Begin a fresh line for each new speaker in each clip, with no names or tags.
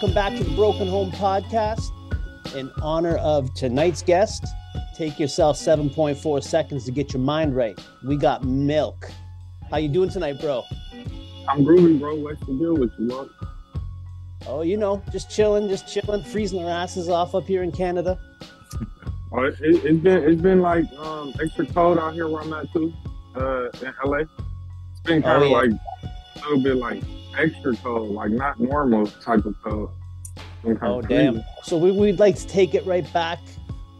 Welcome back to the Broken Home Podcast. In honor of tonight's guest, take yourself 7.4 seconds to get your mind right. We got Milk. How you doing tonight, bro?
I'm groovy, bro. What's the deal with you, bro?
Oh, you know, just chilling, just chilling, freezing our asses off up here in Canada.
Oh, it, has been it's been like um, extra cold out here where I'm at too, uh, in LA. It's been kind of oh, yeah. like a little bit like extra cold, like not normal type of cold.
Oh damn! So we, we'd like to take it right back.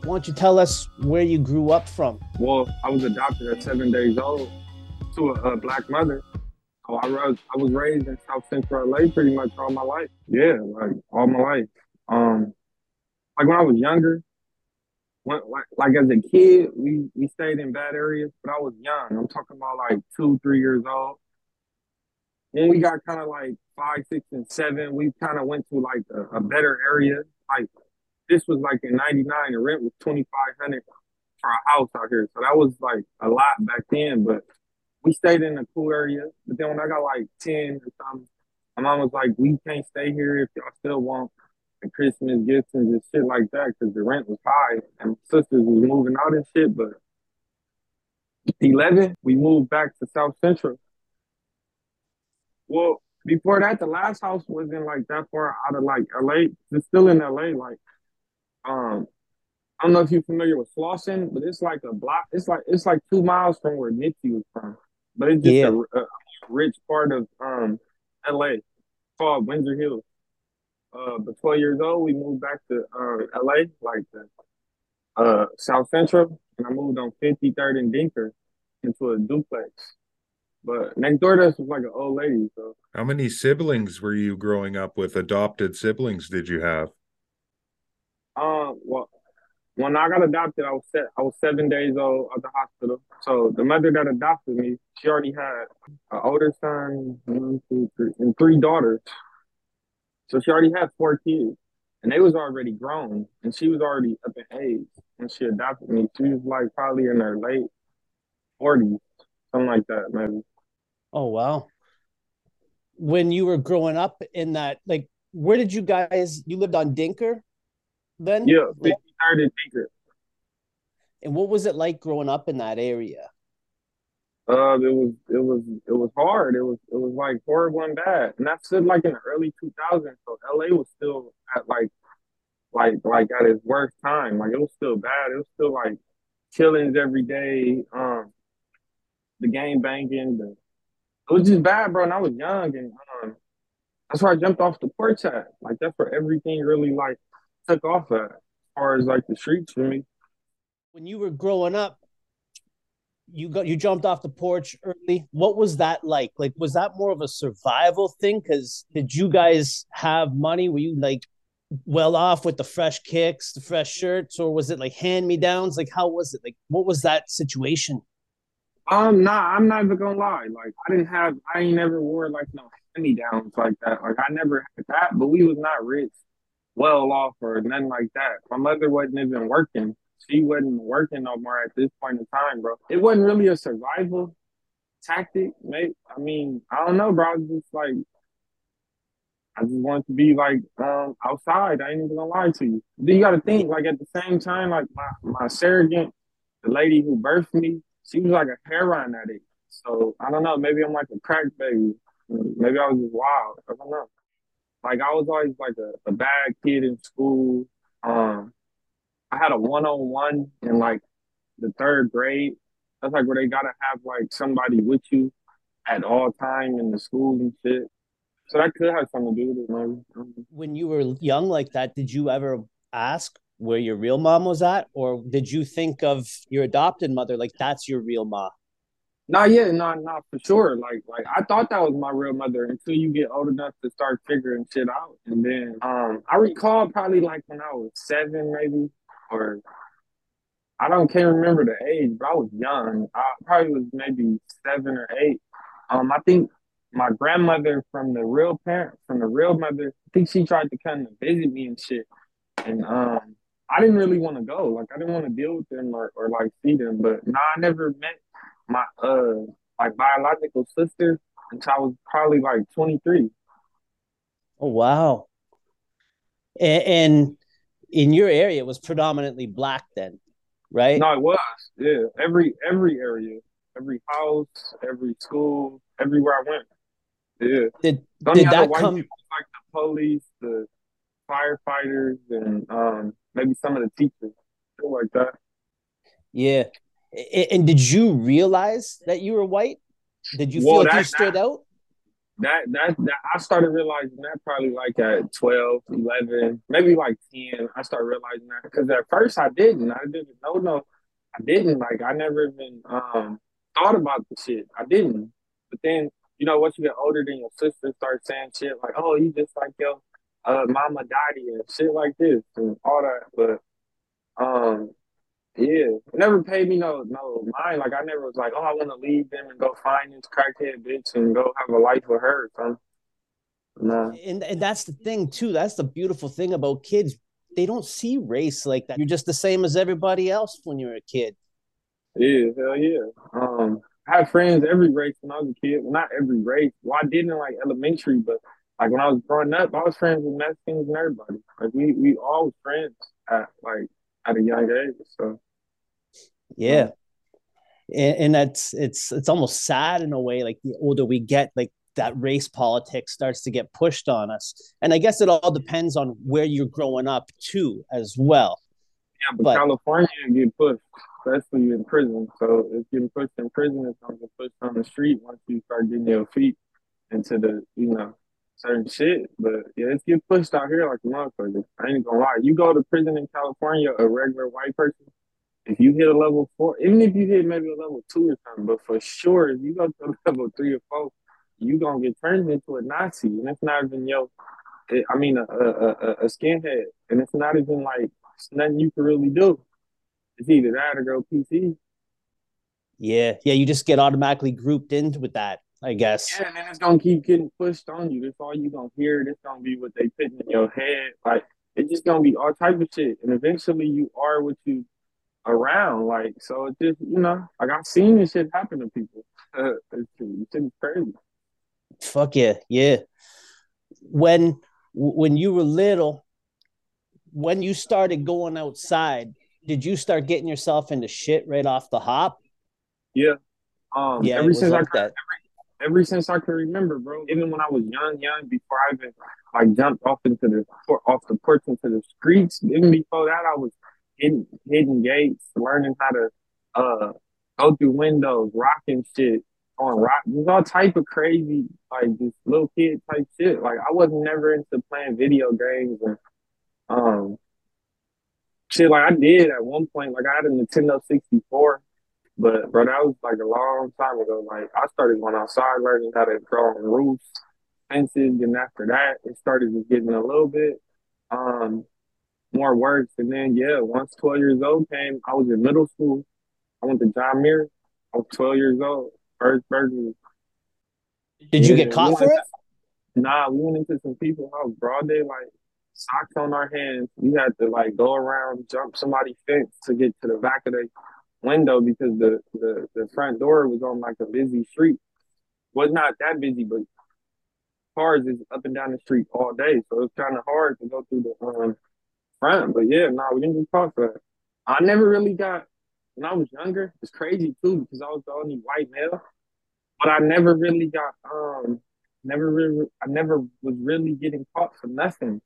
Why don't you tell us where you grew up from?
Well, I was adopted at seven days old to a, a black mother. So I was I was raised in South Central LA pretty much all my life. Yeah, like all my life. Um, like when I was younger, when, like like as a kid, we we stayed in bad areas, but I was young. I'm talking about like two, three years old when we mm. got kind of like five, six, and seven, we kind of went to like a, a, better area. Like this was like in '99, the rent was twenty five hundred for a house out here, so that was like a lot back then. But we stayed in a cool area. But then when I got like ten or something, my mom was like, "We can't stay here if y'all still want." Christmas gifts and just shit like that because the rent was high and sisters was moving out and shit. But 11, we moved back to South Central well, before that, the last house wasn't like that far out of like LA. It's still in LA. Like, um, I don't know if you're familiar with Slauson, but it's like a block. It's like it's like two miles from where Nipsey was from, but it's just yeah. a, a, rich part of um LA called Windsor Hills. Uh, but 12 years old, we moved back to uh, LA, like the uh, South Central, and I moved on 53rd and Denker into a duplex. But next door to us was like an old lady. So
how many siblings were you growing up with? Adopted siblings did you have?
Um, well, when I got adopted, I was set, I was seven days old at the hospital. So the mother that adopted me, she already had an older son, one, two, three, and three daughters. So she already had four kids, and they was already grown, and she was already up in age when she adopted me. She was like probably in her late forties, something like that, maybe.
Oh wow. When you were growing up in that, like, where did you guys? You lived on Denker, then?
Yeah, we started Denker.
And what was it like growing up in that area?
Uh, it was it was it was hard. It was it was like horrible and bad. And that's still like in the early 2000s. So LA was still at like like like at its worst time. Like it was still bad. It was still like killings every day. Um, the game banging, the it was just bad, bro. And I was young, and um, that's where I jumped off the porch at. Like that's where everything really like took off at, as far as like the streets for me.
When you were growing up, you got you jumped off the porch early. What was that like? Like, was that more of a survival thing? Because did you guys have money? Were you like well off with the fresh kicks, the fresh shirts, or was it like hand me downs? Like, how was it? Like, what was that situation?
Um, nah, I'm not even gonna lie. Like, I didn't have, I ain't never wore like no hand downs like that. Like, I never had that, but we was not rich, well off, or nothing like that. My mother wasn't even working. She wasn't working no more at this point in time, bro. It wasn't really a survival tactic, mate. I mean, I don't know, bro. I was just like, I just wanted to be like um outside. I ain't even gonna lie to you. Then you gotta think, like at the same time, like my, my surrogate, the lady who birthed me, she was like a heroin addict. So I don't know. Maybe I'm like a crack baby. Maybe I was just wild. I don't know. Like I was always like a, a bad kid in school. Um, I had a one on one in like the third grade. That's like where they gotta have like somebody with you at all time in the school and shit. So that could have something to do with it, maybe.
When you were young like that, did you ever ask where your real mom was at, or did you think of your adopted mother like that's your real mom?
Not yet, not not for sure. Like like I thought that was my real mother until you get old enough to start figuring shit out. And then um I recall probably like when I was seven maybe or I don't can't remember the age, but I was young. I probably was maybe seven or eight. Um I think my grandmother from the real parent from the real mother, I think she tried to come and visit me and shit. And um I didn't really want to go. Like I didn't want to deal with them or, or like see them. But nah, I never met my uh like biological sister until I was probably like 23.
Oh wow. And, and in your area, it was predominantly black then, right?
No, it was. Yeah, every every area, every house, every school, everywhere I went. Yeah.
Did did that come?
People, like the police, the firefighters, and um, maybe some of the teachers, like that.
Yeah. And did you realize that you were white? Did you well, feel like you stood
that,
out?
That, that that I started realizing that probably like at 12, 11, maybe like 10. I started realizing that because at first I didn't. I didn't know no. I didn't like I never even um thought about the shit. I didn't. But then, you know, once you get older, then your sister starts saying shit like, Oh, you just like your uh mama daddy and shit like this and all that. But um yeah, never paid me no no mind. Like I never was like, oh, I want to leave them and go find this crackhead bitch and go have a life with her. So,
no. And and that's the thing too. That's the beautiful thing about kids. They don't see race like that. You're just the same as everybody else when you're a kid.
Yeah, hell yeah. Um, I had friends every race when I was a kid. Well, not every race. Well, I didn't like elementary, but like when I was growing up, I was friends with Mexicans and everybody. Like we we all friends at like at a young age. So
yeah. And, and that's it's it's almost sad in a way, like the older we get, like that race politics starts to get pushed on us. And I guess it all depends on where you're growing up too, as well.
Yeah, but, but California get pushed, especially in prison. So it's getting pushed in prison, it's gonna get pushed on the street once you start getting your feet into the, you know, certain shit. But yeah, it's get pushed out here like a motherfucker. I ain't gonna lie. You go to prison in California, a regular white person, if you hit a level four, even if you hit maybe a level two or something, but for sure, if you go to level three or four, you gonna get turned into a Nazi, and it's not even yo. I mean, a, a, a, a skinhead, and it's not even like nothing you can really do. It's either that or go PC.
Yeah, yeah, you just get automatically grouped into with that, I guess.
Yeah, and then it's gonna keep getting pushed on you. That's all you gonna hear. That's gonna be what they put in your head. Like it's just gonna be all type of shit, and eventually you are what you around. Like, so it just, you know, like I've seen this shit happen to people. Uh, it's, it's crazy.
Fuck yeah, yeah. When when you were little, when you started going outside, did you start getting yourself into shit right off the hop?
Yeah. Um, yeah, ever since like I could, every, ever since I can remember, bro. Even when I was young, young, before I even like jumped off into the off the porch into the streets, even before that, I was hidden, hidden gates, learning how to uh go through windows, rocking shit on rock. There's all type of crazy, like this little kid type shit. Like I wasn't never into playing video games and um shit. Like I did at one point. Like I had a Nintendo 64, but bro, that was like a long time ago. Like I started going outside, learning how to draw on roofs, fences, and after that, it started just getting a little bit um more works. And then, yeah, once 12 years old came, I was in middle school. I went to John Muir. I was 12 years old. First burglary.
Did you get caught we for it?
nah, we went into some people's house, broad daylight, socks on our hands. We had to like go around, jump somebody's fence to get to the back of the window because the, the, the front door was on like a busy street. Was not that busy, but cars is up and down the street all day. So it's kind of hard to go through the um, front. But yeah, no, nah, we didn't just talk that. I never really got when I was younger. It's crazy too because I was the only white male, but I never really got um never really I never was really getting caught for nothing.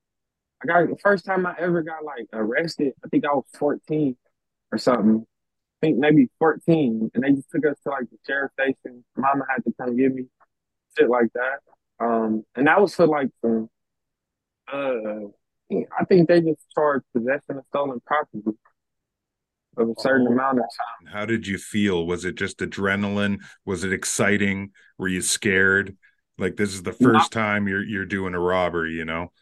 I got the first time I ever got like arrested. I think I was fourteen or something. I think maybe fourteen, and they just took us to like the sheriff station. Mama had to come get me, shit like that. Um, and that was for like some uh I think they just charged possession of stolen property of a certain oh. amount of time.
How did you feel? Was it just adrenaline? Was it exciting? Were you scared? Like this is the first time you're you're doing a robbery, you know?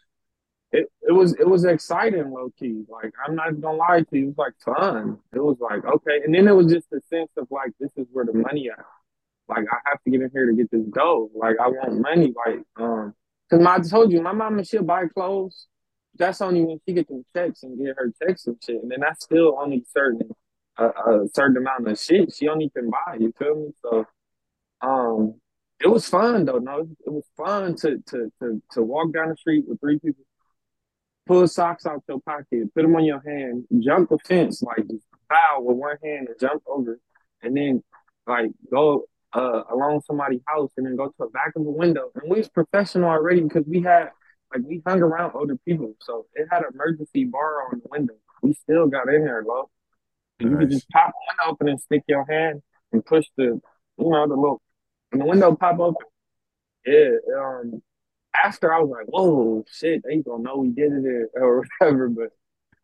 It it was it was exciting, low key. Like I'm not gonna lie to you, it was like fun. It was like okay, and then it was just a sense of like this is where the money at. Like I have to get in here to get this dough. Like I want money. Like um, cause my, I told you, my mama she'll buy clothes that's only when she get them checks and get her checks and shit. And then that's still only certain a, a certain amount of shit she only can buy. You feel me? So, um, it was fun though. No, it was fun to to to to walk down the street with three people pull socks out your pocket, put them on your hand, jump the fence, like just foul with one hand and jump over, and then like go uh, along somebody's house and then go to the back of the window. And we was professional already because we had like we hung around older people, so it had an emergency bar on the window. We still got in there, low. Nice. you could just pop window open and stick your hand and push the, you know, the little, and the window pop open. Yeah. Um. After I was like, whoa, shit, they gonna know we did it or whatever. But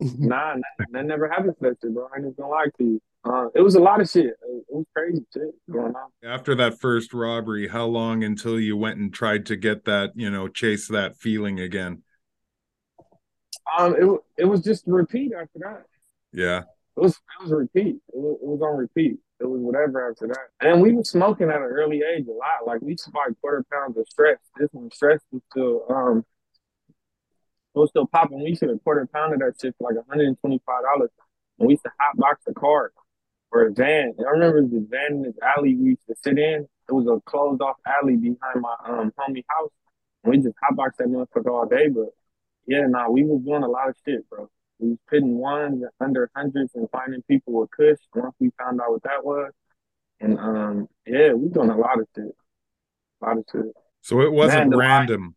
nah, that, that never happened to that shit, bro. I ain't just gonna lie to you. Uh, it was a lot of shit. It was crazy shit going on.
After that first robbery, how long until you went and tried to get that, you know, chase that feeling again?
Um, it it was just repeat after that.
Yeah,
it was it was repeat. It was, it was on repeat. It was whatever after that. And we were smoking at an early age a lot. Like we used to buy quarter pounds of stress. This one stress was still um it was still popping. We used to quarter pound of that shit for like $125. And we used to hot box the car or a van. I remember the van in this alley we used to sit in. It was a closed off alley behind my um homie house. And we just hotboxed that motherfucker all day. But yeah, nah, we was doing a lot of shit, bro. We was putting ones under hundreds and finding people with Kush once we found out what that was. And um, yeah, we doing a lot of shit. A lot of shit.
So it wasn't Man, random.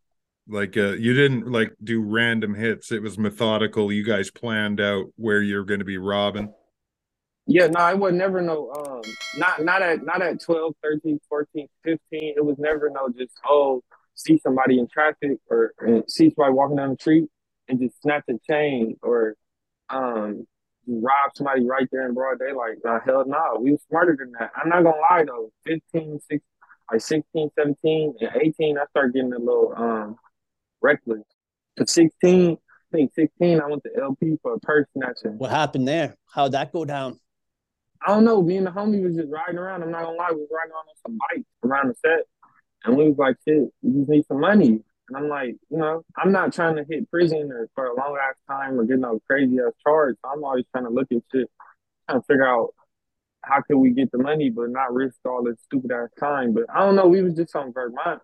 Like uh, you didn't like do random hits. It was methodical. You guys planned out where you're going to be robbing.
Yeah, no, I would never know. Um, not not at not at 12, 13, 14, 15. It was never no just oh see somebody in traffic or see somebody walking down the street and just snatch a chain or um rob somebody right there in broad daylight. Nah, hell no, nah. we were smarter than that. I'm not gonna lie though. 15, 16, like 16, 17, and 18, I started getting a little um reckless. To 16, I think 16, I went to LP for a purse snatching.
What happened there? How'd that go down?
I don't know. Me and the homie was just riding around. I'm not gonna lie, we was riding on some bikes around the set, and we was like, "Shit, we just need some money." And I'm like, you know, I'm not trying to hit prison or for a long ass time or get no crazy ass charge. I'm always trying to look at shit, trying to figure out how can we get the money but not risk all this stupid ass time. But I don't know. We was just on Vermont,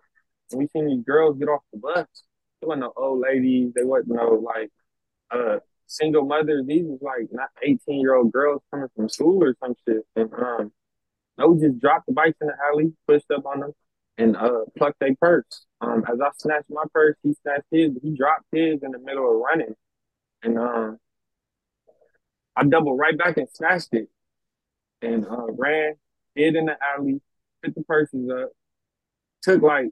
and we seen these girls get off the bus. They weren't no old ladies. They wasn't no like uh single mothers. These was like not 18 year old girls coming from school or some shit. And um, no, just dropped the bikes in the alley, pushed up on them, and uh, plucked their purse. Um, as I snatched my purse, he snatched his. He dropped his in the middle of running, and um, I doubled right back and snatched it, and uh, ran, hid in the alley, picked the purses up, took like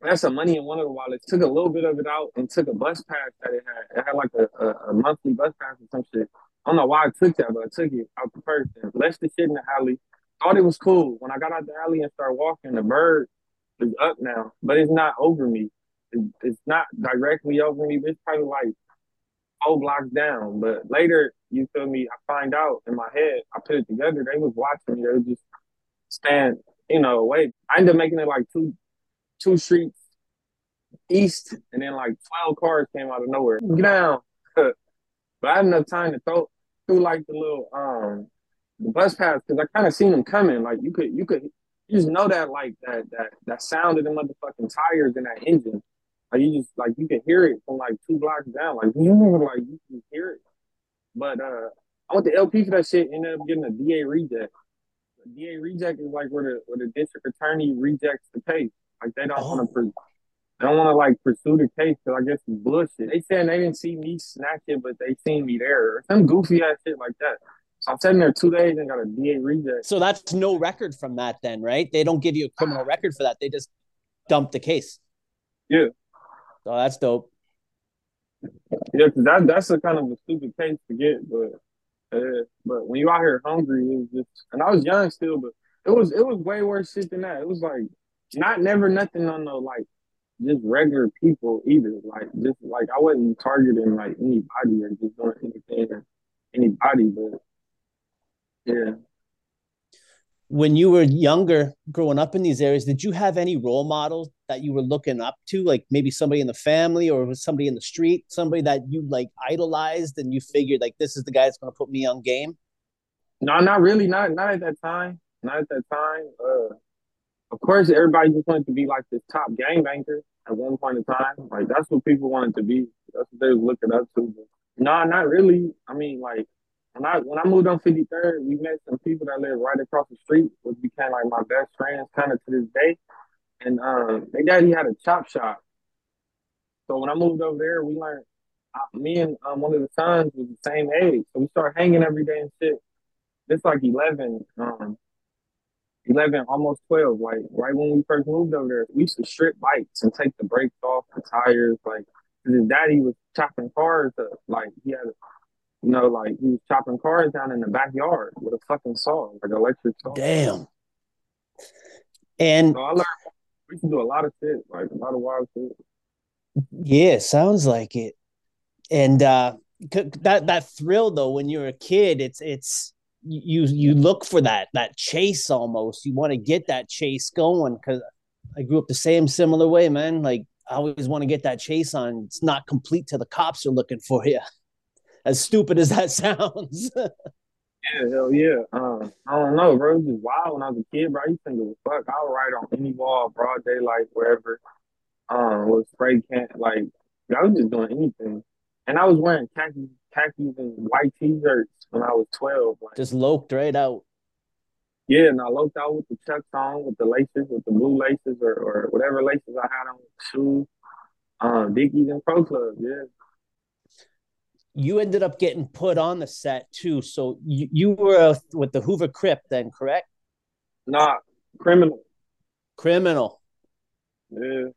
that's some money in one of the wallets. Took a little bit of it out and took a bus pass that it had. It had like a, a, a monthly bus pass or some shit. I don't know why I took that, but I took it out the purse and left the shit in the alley. Thought it was cool. When I got out the alley and started walking, the bird is up now, but it's not over me. it's not directly over me, but it's probably like four blocks down. But later, you feel me? I find out in my head. I put it together. They was watching me. They was just stand, you know, away. I ended up making it like two two streets east, and then like 12 cars came out of nowhere. Get down. but I had enough time to throw through like the little um the bus pass because I kind of seen them coming. Like you could you could you just know that like that that that sound of the motherfucking tires in that engine. Like you just like you can hear it from like two blocks down. Like you like you can hear it. But uh I went to LP for that shit, ended up getting a DA reject. A DA reject is like where the where the district attorney rejects the case. Like they don't oh. want to, they don't want to like pursue the case because I guess it's bullshit. They saying they didn't see me snatch it, but they seen me there some goofy ass shit like that. So I'm sitting there two days and got a DA reject.
So that's no record from that, then, right? They don't give you a criminal record for that. They just dump the case.
Yeah.
Oh, that's dope.
Yeah, that that's a kind of a stupid case to get, but uh, but when you out here hungry, it was just, and I was young still, but it was it was way worse shit than that. It was like not never nothing on the like just regular people either. Like just like I wasn't targeting like anybody or just doing anything or anybody, but yeah.
When you were younger, growing up in these areas, did you have any role models that you were looking up to, like maybe somebody in the family or was somebody in the street, somebody that you like idolized and you figured like this is the guy that's going to put me on game?
No, not really. Not not at that time. Not at that time. Uh, of course, everybody just wanted to be like the top gangbanger at one point in time. Like that's what people wanted to be. that's what they was looking up to. No, nah, not really. I mean, like when I when I moved on 53rd, we met some people that lived right across the street, which became like my best friends kind of to this day. And um, their daddy had a chop shop. So when I moved over there, we learned. Uh, me and um, one of the sons was the same age, so we started hanging every day and shit. It's like 11, um, 11, almost 12. Like right when we first moved over there, we used to strip bikes and take the brakes off the tires. Like his daddy was chopping cars up. Like he had you know, like he was chopping cars down in the backyard with a fucking saw, like electric saw.
Damn. And
so I learned we can do a lot of shit, like a lot of wild shit.
Yeah, sounds like it. And uh that that thrill though when you're a kid, it's it's you you look for that that chase almost. You want to get that chase going because I grew up the same similar way, man. Like I always want to get that chase on. It's not complete till the cops are looking for you as stupid as that sounds.
yeah, hell yeah. Uh, I don't know, bro. It was just wild when I was a kid, bro. I used to think, fuck. I would ride on any wall, broad daylight, wherever. Um, with spray can, like I was just doing anything, and I was wearing khakis, khakis and white t-shirts when I was twelve. Like,
just loped right out.
Yeah, and I loped out with the chucks on, with the laces, with the blue laces, or, or whatever laces I had on shoes. Um, Dickies and Pro Club, yeah
you ended up getting put on the set too. So you, you were with the Hoover Crip then, correct?
Not criminal.
Criminal.
Yeah.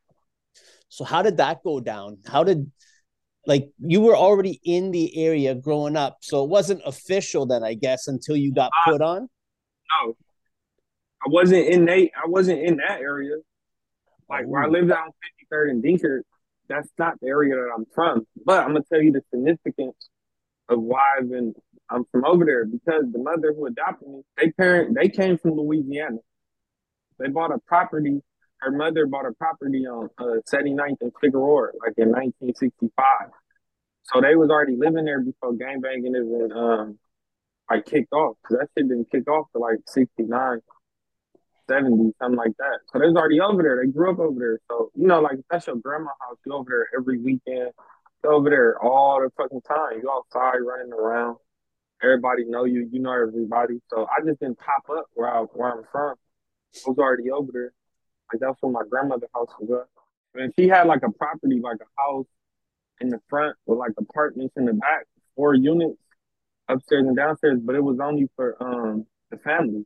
So how did that go down? How did like you were already in the area growing up, so it wasn't official then, I guess, until you got put on.
No, I wasn't in that. I wasn't in that area. Like Ooh. where I oh. lived out on Fifty Third and Denker, that's not the area that I'm from. But I'm gonna tell you the significance of why I've been I'm from over there because the mother who adopted me, they parent they came from Louisiana. They bought a property. Her mother bought a property on uh, 79th and Figueroa, like in 1965. So they was already living there before gangbanging even um like kicked off. Cause that shit didn't kick off to like 69. 70s, something like that. So they was already over there. They grew up over there. So, you know, like that's your grandma house. You over there every weekend. You over there all the fucking time. You outside running around. Everybody know you. You know everybody. So I just didn't pop up where I where I'm from. I was already over there. Like that's where my grandmother house was at. And she had like a property, like a house in the front with like apartments in the back, four units upstairs and downstairs, but it was only for um the family.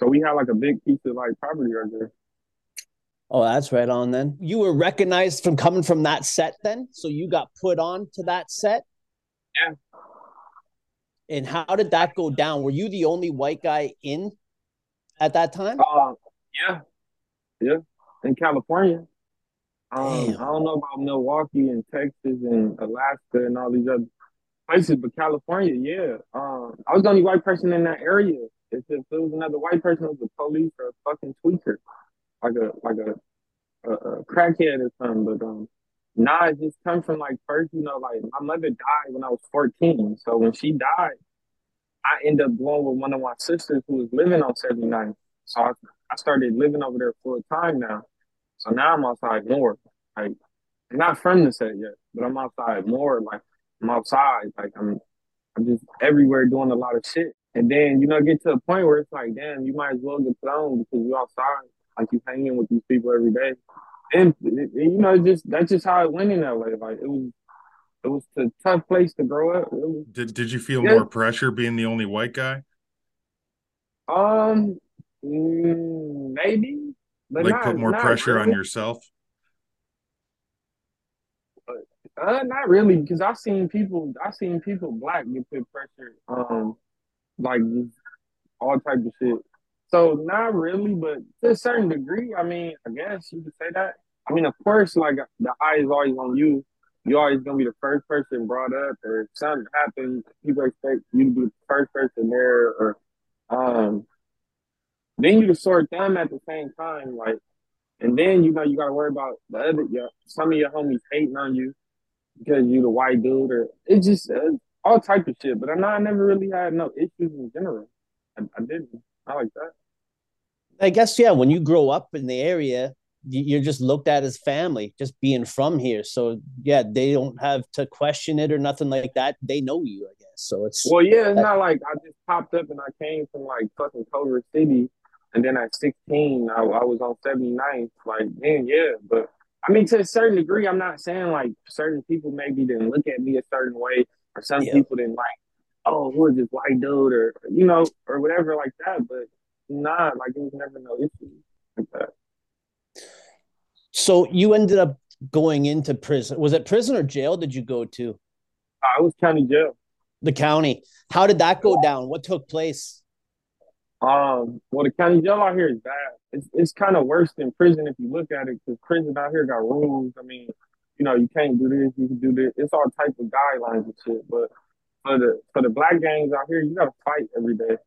So we had like a big piece of like property right there.
Oh, that's right on then. You were recognized from coming from that set then? So you got put on to that set?
Yeah.
And how did that go down? Were you the only white guy in at that time?
Uh, yeah. Yeah. In California. Um, I don't know about Milwaukee and Texas and Alaska and all these other places, but California, yeah. Um, I was the only white person in that area. If it was another white person, it was a police or a fucking tweaker, like a like a, a, a crackhead or something. But um, nah, it just comes from like first, you know, like my mother died when I was fourteen. So when she died, I ended up going with one of my sisters who was living on 79. So I, I started living over there full time now. So now I'm outside more. Like I'm not from the set yet, but I'm outside more. Like I'm outside. Like I'm I'm just everywhere doing a lot of shit. And then, you know, get to a point where it's like, damn, you might as well get put on because you're outside, like you hanging with these people every day. And you know, just that's just how it went in LA. Like it was, it was a tough place to grow up. Was,
did Did you feel yeah. more pressure being the only white guy?
Um, mm, maybe,
but like not, put more pressure really. on yourself.
Uh, not really, because I've seen people, I've seen people black get put pressure. Um, like all type of shit. So not really, but to a certain degree, I mean, I guess you could say that. I mean, of course, like the eye is always on you. You're always gonna be the first person brought up, or if something happens, people expect you to be the first person there, or um, then you the sort them at the same time, like, and then you know you gotta worry about the other, your, some of your homies hating on you because you the white dude, or it just uh, all type of shit. But I know I never really had no issues in general. I, I didn't. I like that.
I guess yeah. When you grow up in the area, you're just looked at as family, just being from here. So yeah, they don't have to question it or nothing like that. They know you, I guess. So it's
well, yeah, it's not like I just popped up and I came from like fucking Culver City, and then at 16, I, I was on 79th. Like, man, yeah, but I mean, to a certain degree, I'm not saying like certain people maybe didn't look at me a certain way, or some yeah. people didn't like, oh, who is this white dude, or you know, or whatever like that. But nah, like it was never no issue like that.
So you ended up going into prison. Was it prison or jail? Did you go to?
I was county jail.
The county. How did that go down? What took place?
Um, well, the county jail out here is bad. It's it's kind of worse than prison if you look at it, because prison out here got rules. I mean, you know, you can't do this, you can do this. It's all type of guidelines and shit. But for the for the black gangs out here, you gotta fight every day.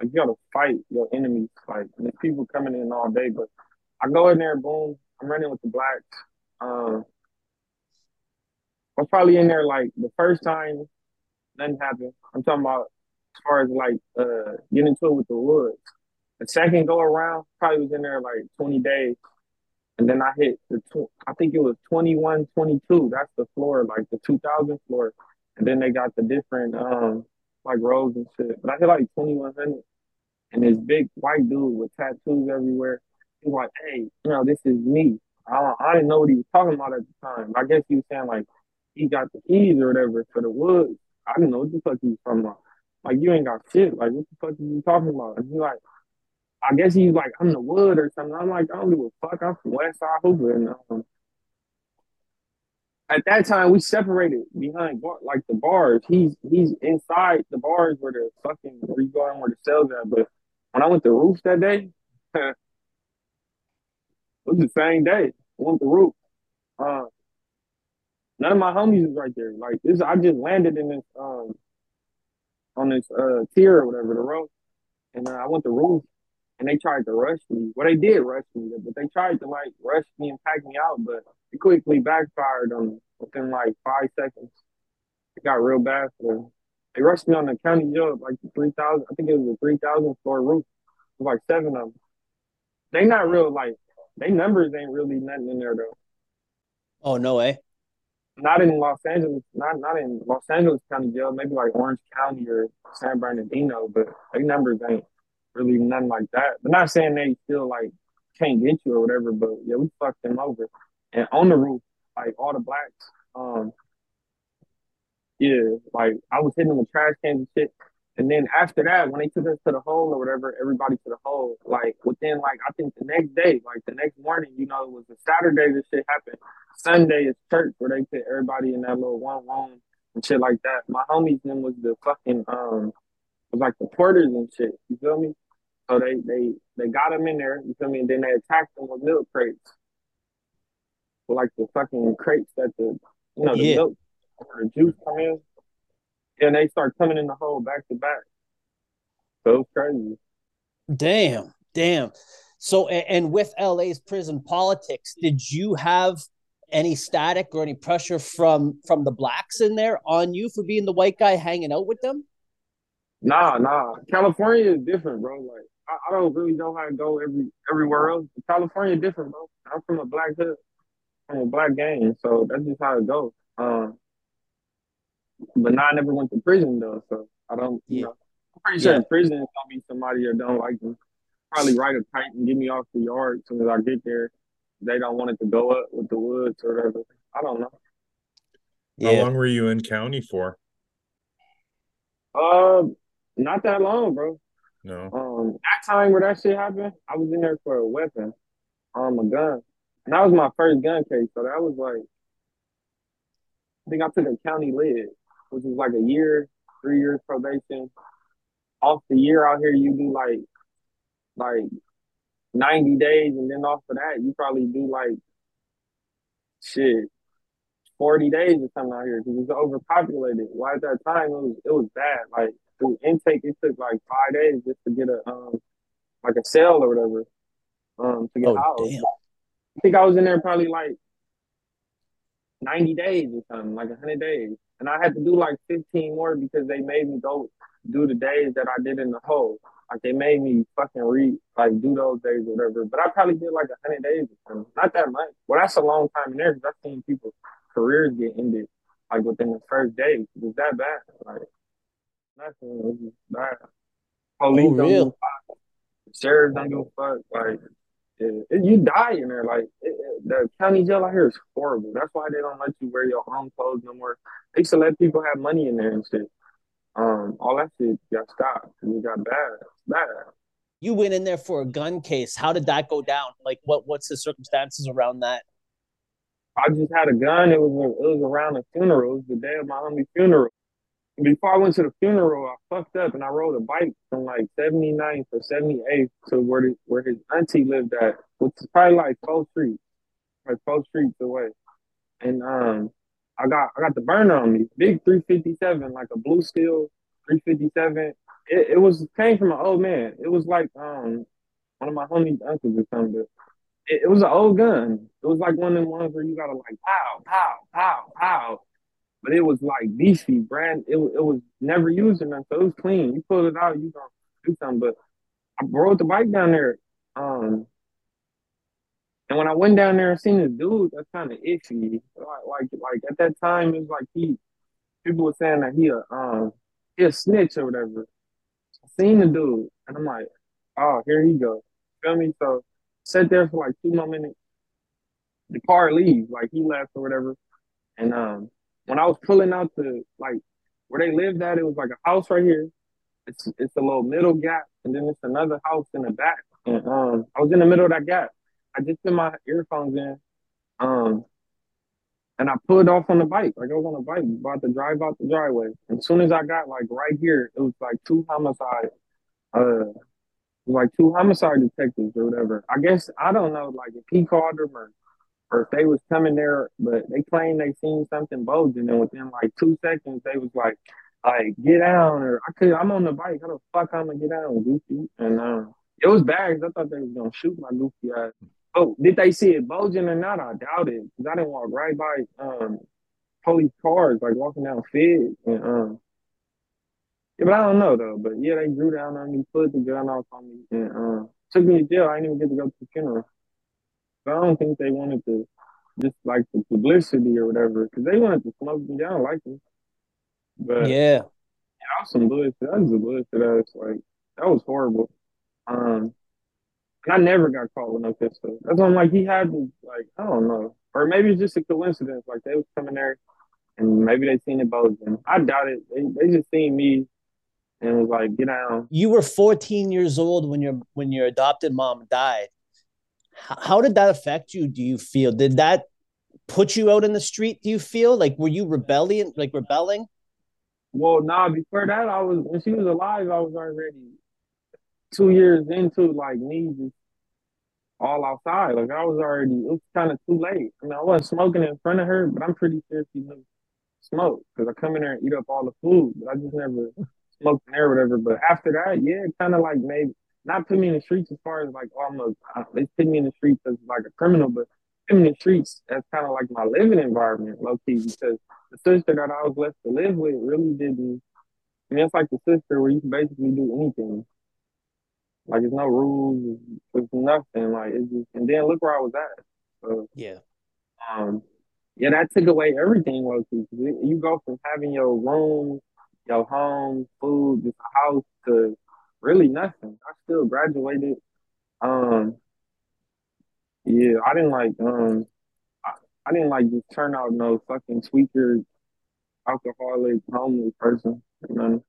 Like you gotta fight your enemies. Like there's people coming in all day, but I go in there, boom, I'm running with the blacks. Um, I was probably in there like the first time nothing happened. I'm talking about as far as like uh getting into it with the woods. The second go around, probably was in there like 20 days. And then I hit the, tw- I think it was 21, 22. That's the floor, like the 2000 floor. And then they got the different, um, like rows and shit. But I hit like 2100. And this big white dude with tattoos everywhere. He's like, hey, you know, this is me. I, I didn't know what he was talking about at the time. I guess he was saying like he got the keys or whatever for the woods. I didn't know what the fuck he was talking about. Like you ain't got shit. Like what the fuck are you talking about? And he like, I guess he's like, I'm the wood or something. I'm like, I don't give a fuck. I'm from West Side Hoover. And um, at that time, we separated behind bar, like the bars. He's he's inside the bars where the fucking where you go in where the cells at. But when I went to roof that day, it was the same day. I went to roof. Uh, none of my homies was right there. Like this, I just landed in this um on this uh tier or whatever the road, and uh, I went to roof, and they tried to rush me. Well, they did rush me, but they tried to like rush me and pack me out, but it quickly backfired on me within like five seconds. It got real bad for them. They rushed me on the county jail, like the three thousand. I think it was a three thousand floor roof. It was like seven of them. They not real like they numbers ain't really nothing in there though.
Oh no way
not in Los Angeles, not not in Los Angeles County Jail, maybe like Orange County or San Bernardino, but they numbers ain't really nothing like that. But not saying they still like can't get you or whatever, but yeah, we fucked them over. And on the roof, like all the blacks, um, yeah, like I was hitting them with trash cans and shit. And then after that, when they took us to the hole or whatever, everybody to the hole, like within like I think the next day, like the next morning, you know, it was a Saturday this shit happened. Sunday is church where they put everybody in that little one room and shit like that. My homies then was the fucking um was like the porters and shit. You feel me? So they they they got them in there. You feel me? And then they attacked them with milk crates, with like the fucking crates that the you know the yeah. milk or the juice come in, and they start coming in the hole back to back. So crazy.
Damn, damn. So and with LA's prison politics, did you have any static or any pressure from from the blacks in there on you for being the white guy hanging out with them?
Nah, nah. California is different, bro. Like I, I don't really know how to go every everywhere else. California is different, bro. I'm from a black hood, from a black gang, so that's just how it goes. Um, but nah, I never went to prison though, so I don't. You yeah. know, I'm pretty sure yeah. prison is gonna be somebody that don't like me. Probably write a kite and get me off the yard as soon as I get there they don't want it to go up with the woods or whatever. I don't know.
Yeah. How long were you in county for?
Uh, not that long, bro.
No.
Um, that time where that shit happened, I was in there for a weapon, um, a gun, and that was my first gun case. So that was like, I think I took a county lid, which is like a year, three years probation. Off the year out here, you do like, like 90 days, and then off of that, you probably do like shit 40 days or something out here because it's overpopulated. Well, at that time, it was it was bad. Like through intake, it took like five days just to get a um like a cell or whatever um to get oh, housed. Damn. I think I was in there probably like 90 days or something, like 100 days. And I had to do like 15 more because they made me go do the days that I did in the hole. Like they made me fucking read, like do those days or whatever. But I probably did like a hundred days or something. Not that much. Well, that's a long time in there because I've seen people's careers get ended like within the first day. It's that bad. Like nothing. bad. Police
Oh,
don't give a fuck. Sheriff don't give a fuck. Like it, it- you die in there. Like it, the county jail out here is horrible. That's why they don't let you wear your own clothes no more. They used to let people have money in there and shit. Um, all that shit got stopped. and It got bad. Bad.
You went in there for a gun case. How did that go down? Like, what what's the circumstances around that?
I just had a gun. It was a, it was around a funeral. It was the day of my homie funeral. Before I went to the funeral, I fucked up and I rode a bike from like 79th or 78th to where the, where his auntie lived at, which is probably like four streets, like four streets away. And um, I got I got the burner on me, big 357, like a blue steel 357. It, it was came from an old man. It was like um one of my homies' uncles or something. It, it was an old gun. It was like one of them ones where you gotta like pow, pow, pow, pow. But it was like beefy, brand. It, it was never used or nothing, so it was clean. You pull it out, you gonna do something. But I rode the bike down there. Um, and when I went down there and seen this dude, that's kind of iffy. Like, like, like at that time, it was like he, people were saying that he a, um, he a snitch or whatever. I seen the dude, and I'm like, oh, here he go. Feel me? So sat there for like two more minutes. The car leaves, like he left or whatever. And um, when I was pulling out the like where they lived at, it was like a house right here. It's it's a little middle gap, and then it's another house in the back. And um, I was in the middle of that gap. I just put my earphones in, um, and I pulled off on the bike. Like I was on a bike, about to drive out the driveway. And as soon as I got like right here, it was like two homicide, uh, like two homicide detectives or whatever. I guess I don't know, like if he called them or or if they was coming there, but they claimed they seen something bulging, and within like two seconds they was like, like get down, or I could, I'm on the bike, how the fuck I'm gonna get down, goofy? And um, it was 'cause I thought they was gonna shoot my goofy ass. Oh, did they see it bulging or not? I doubt it, cause I didn't walk right by um police cars, like walking down Fed, and um, yeah, but I don't know though. But yeah, they drew down on me, put the gun off on me, and um, took me to jail. I didn't even get to go to the funeral. I don't think they wanted to just like the publicity or whatever, because they wanted to smoke me down like this. But yeah, that was some bullshit. That was a bullshit ass. Like that was horrible. Um, and I never got caught with no pistol. That's why I'm like he had to like I don't know, or maybe it's just a coincidence. Like they was coming there, and maybe they seen it bulging. I doubt it. They they just seen me and was like, get down.
You were 14 years old when your when your adopted mom died. How did that affect you? Do you feel? Did that put you out in the street? Do you feel like were you rebellion, like rebelling?
Well, nah, before that, I was when she was alive, I was already two years into like me just all outside. Like I was already, it was kind of too late. I mean, I wasn't smoking in front of her, but I'm pretty sure she knew smoke because I come in there and eat up all the food, but I just never smoked in there or whatever. But after that, yeah, it kind of like made not put me in the streets as far as like oh, I'm a, they put me in the streets as like a criminal, but put me in the streets as kind of like my living environment, low key, because the sister that I was left to live with really didn't. I mean, it's like the sister where you can basically do anything. Like, there's no rules, it's nothing. Like, it's just, and then look where I was at. So,
Yeah.
um, yeah, that took away everything, low key. You go from having your room, your home, food, just a house to really nothing. I still graduated. Um, yeah, I didn't like, um, I, I didn't like just turn out no fucking tweaker, alcoholic, homeless person. You know?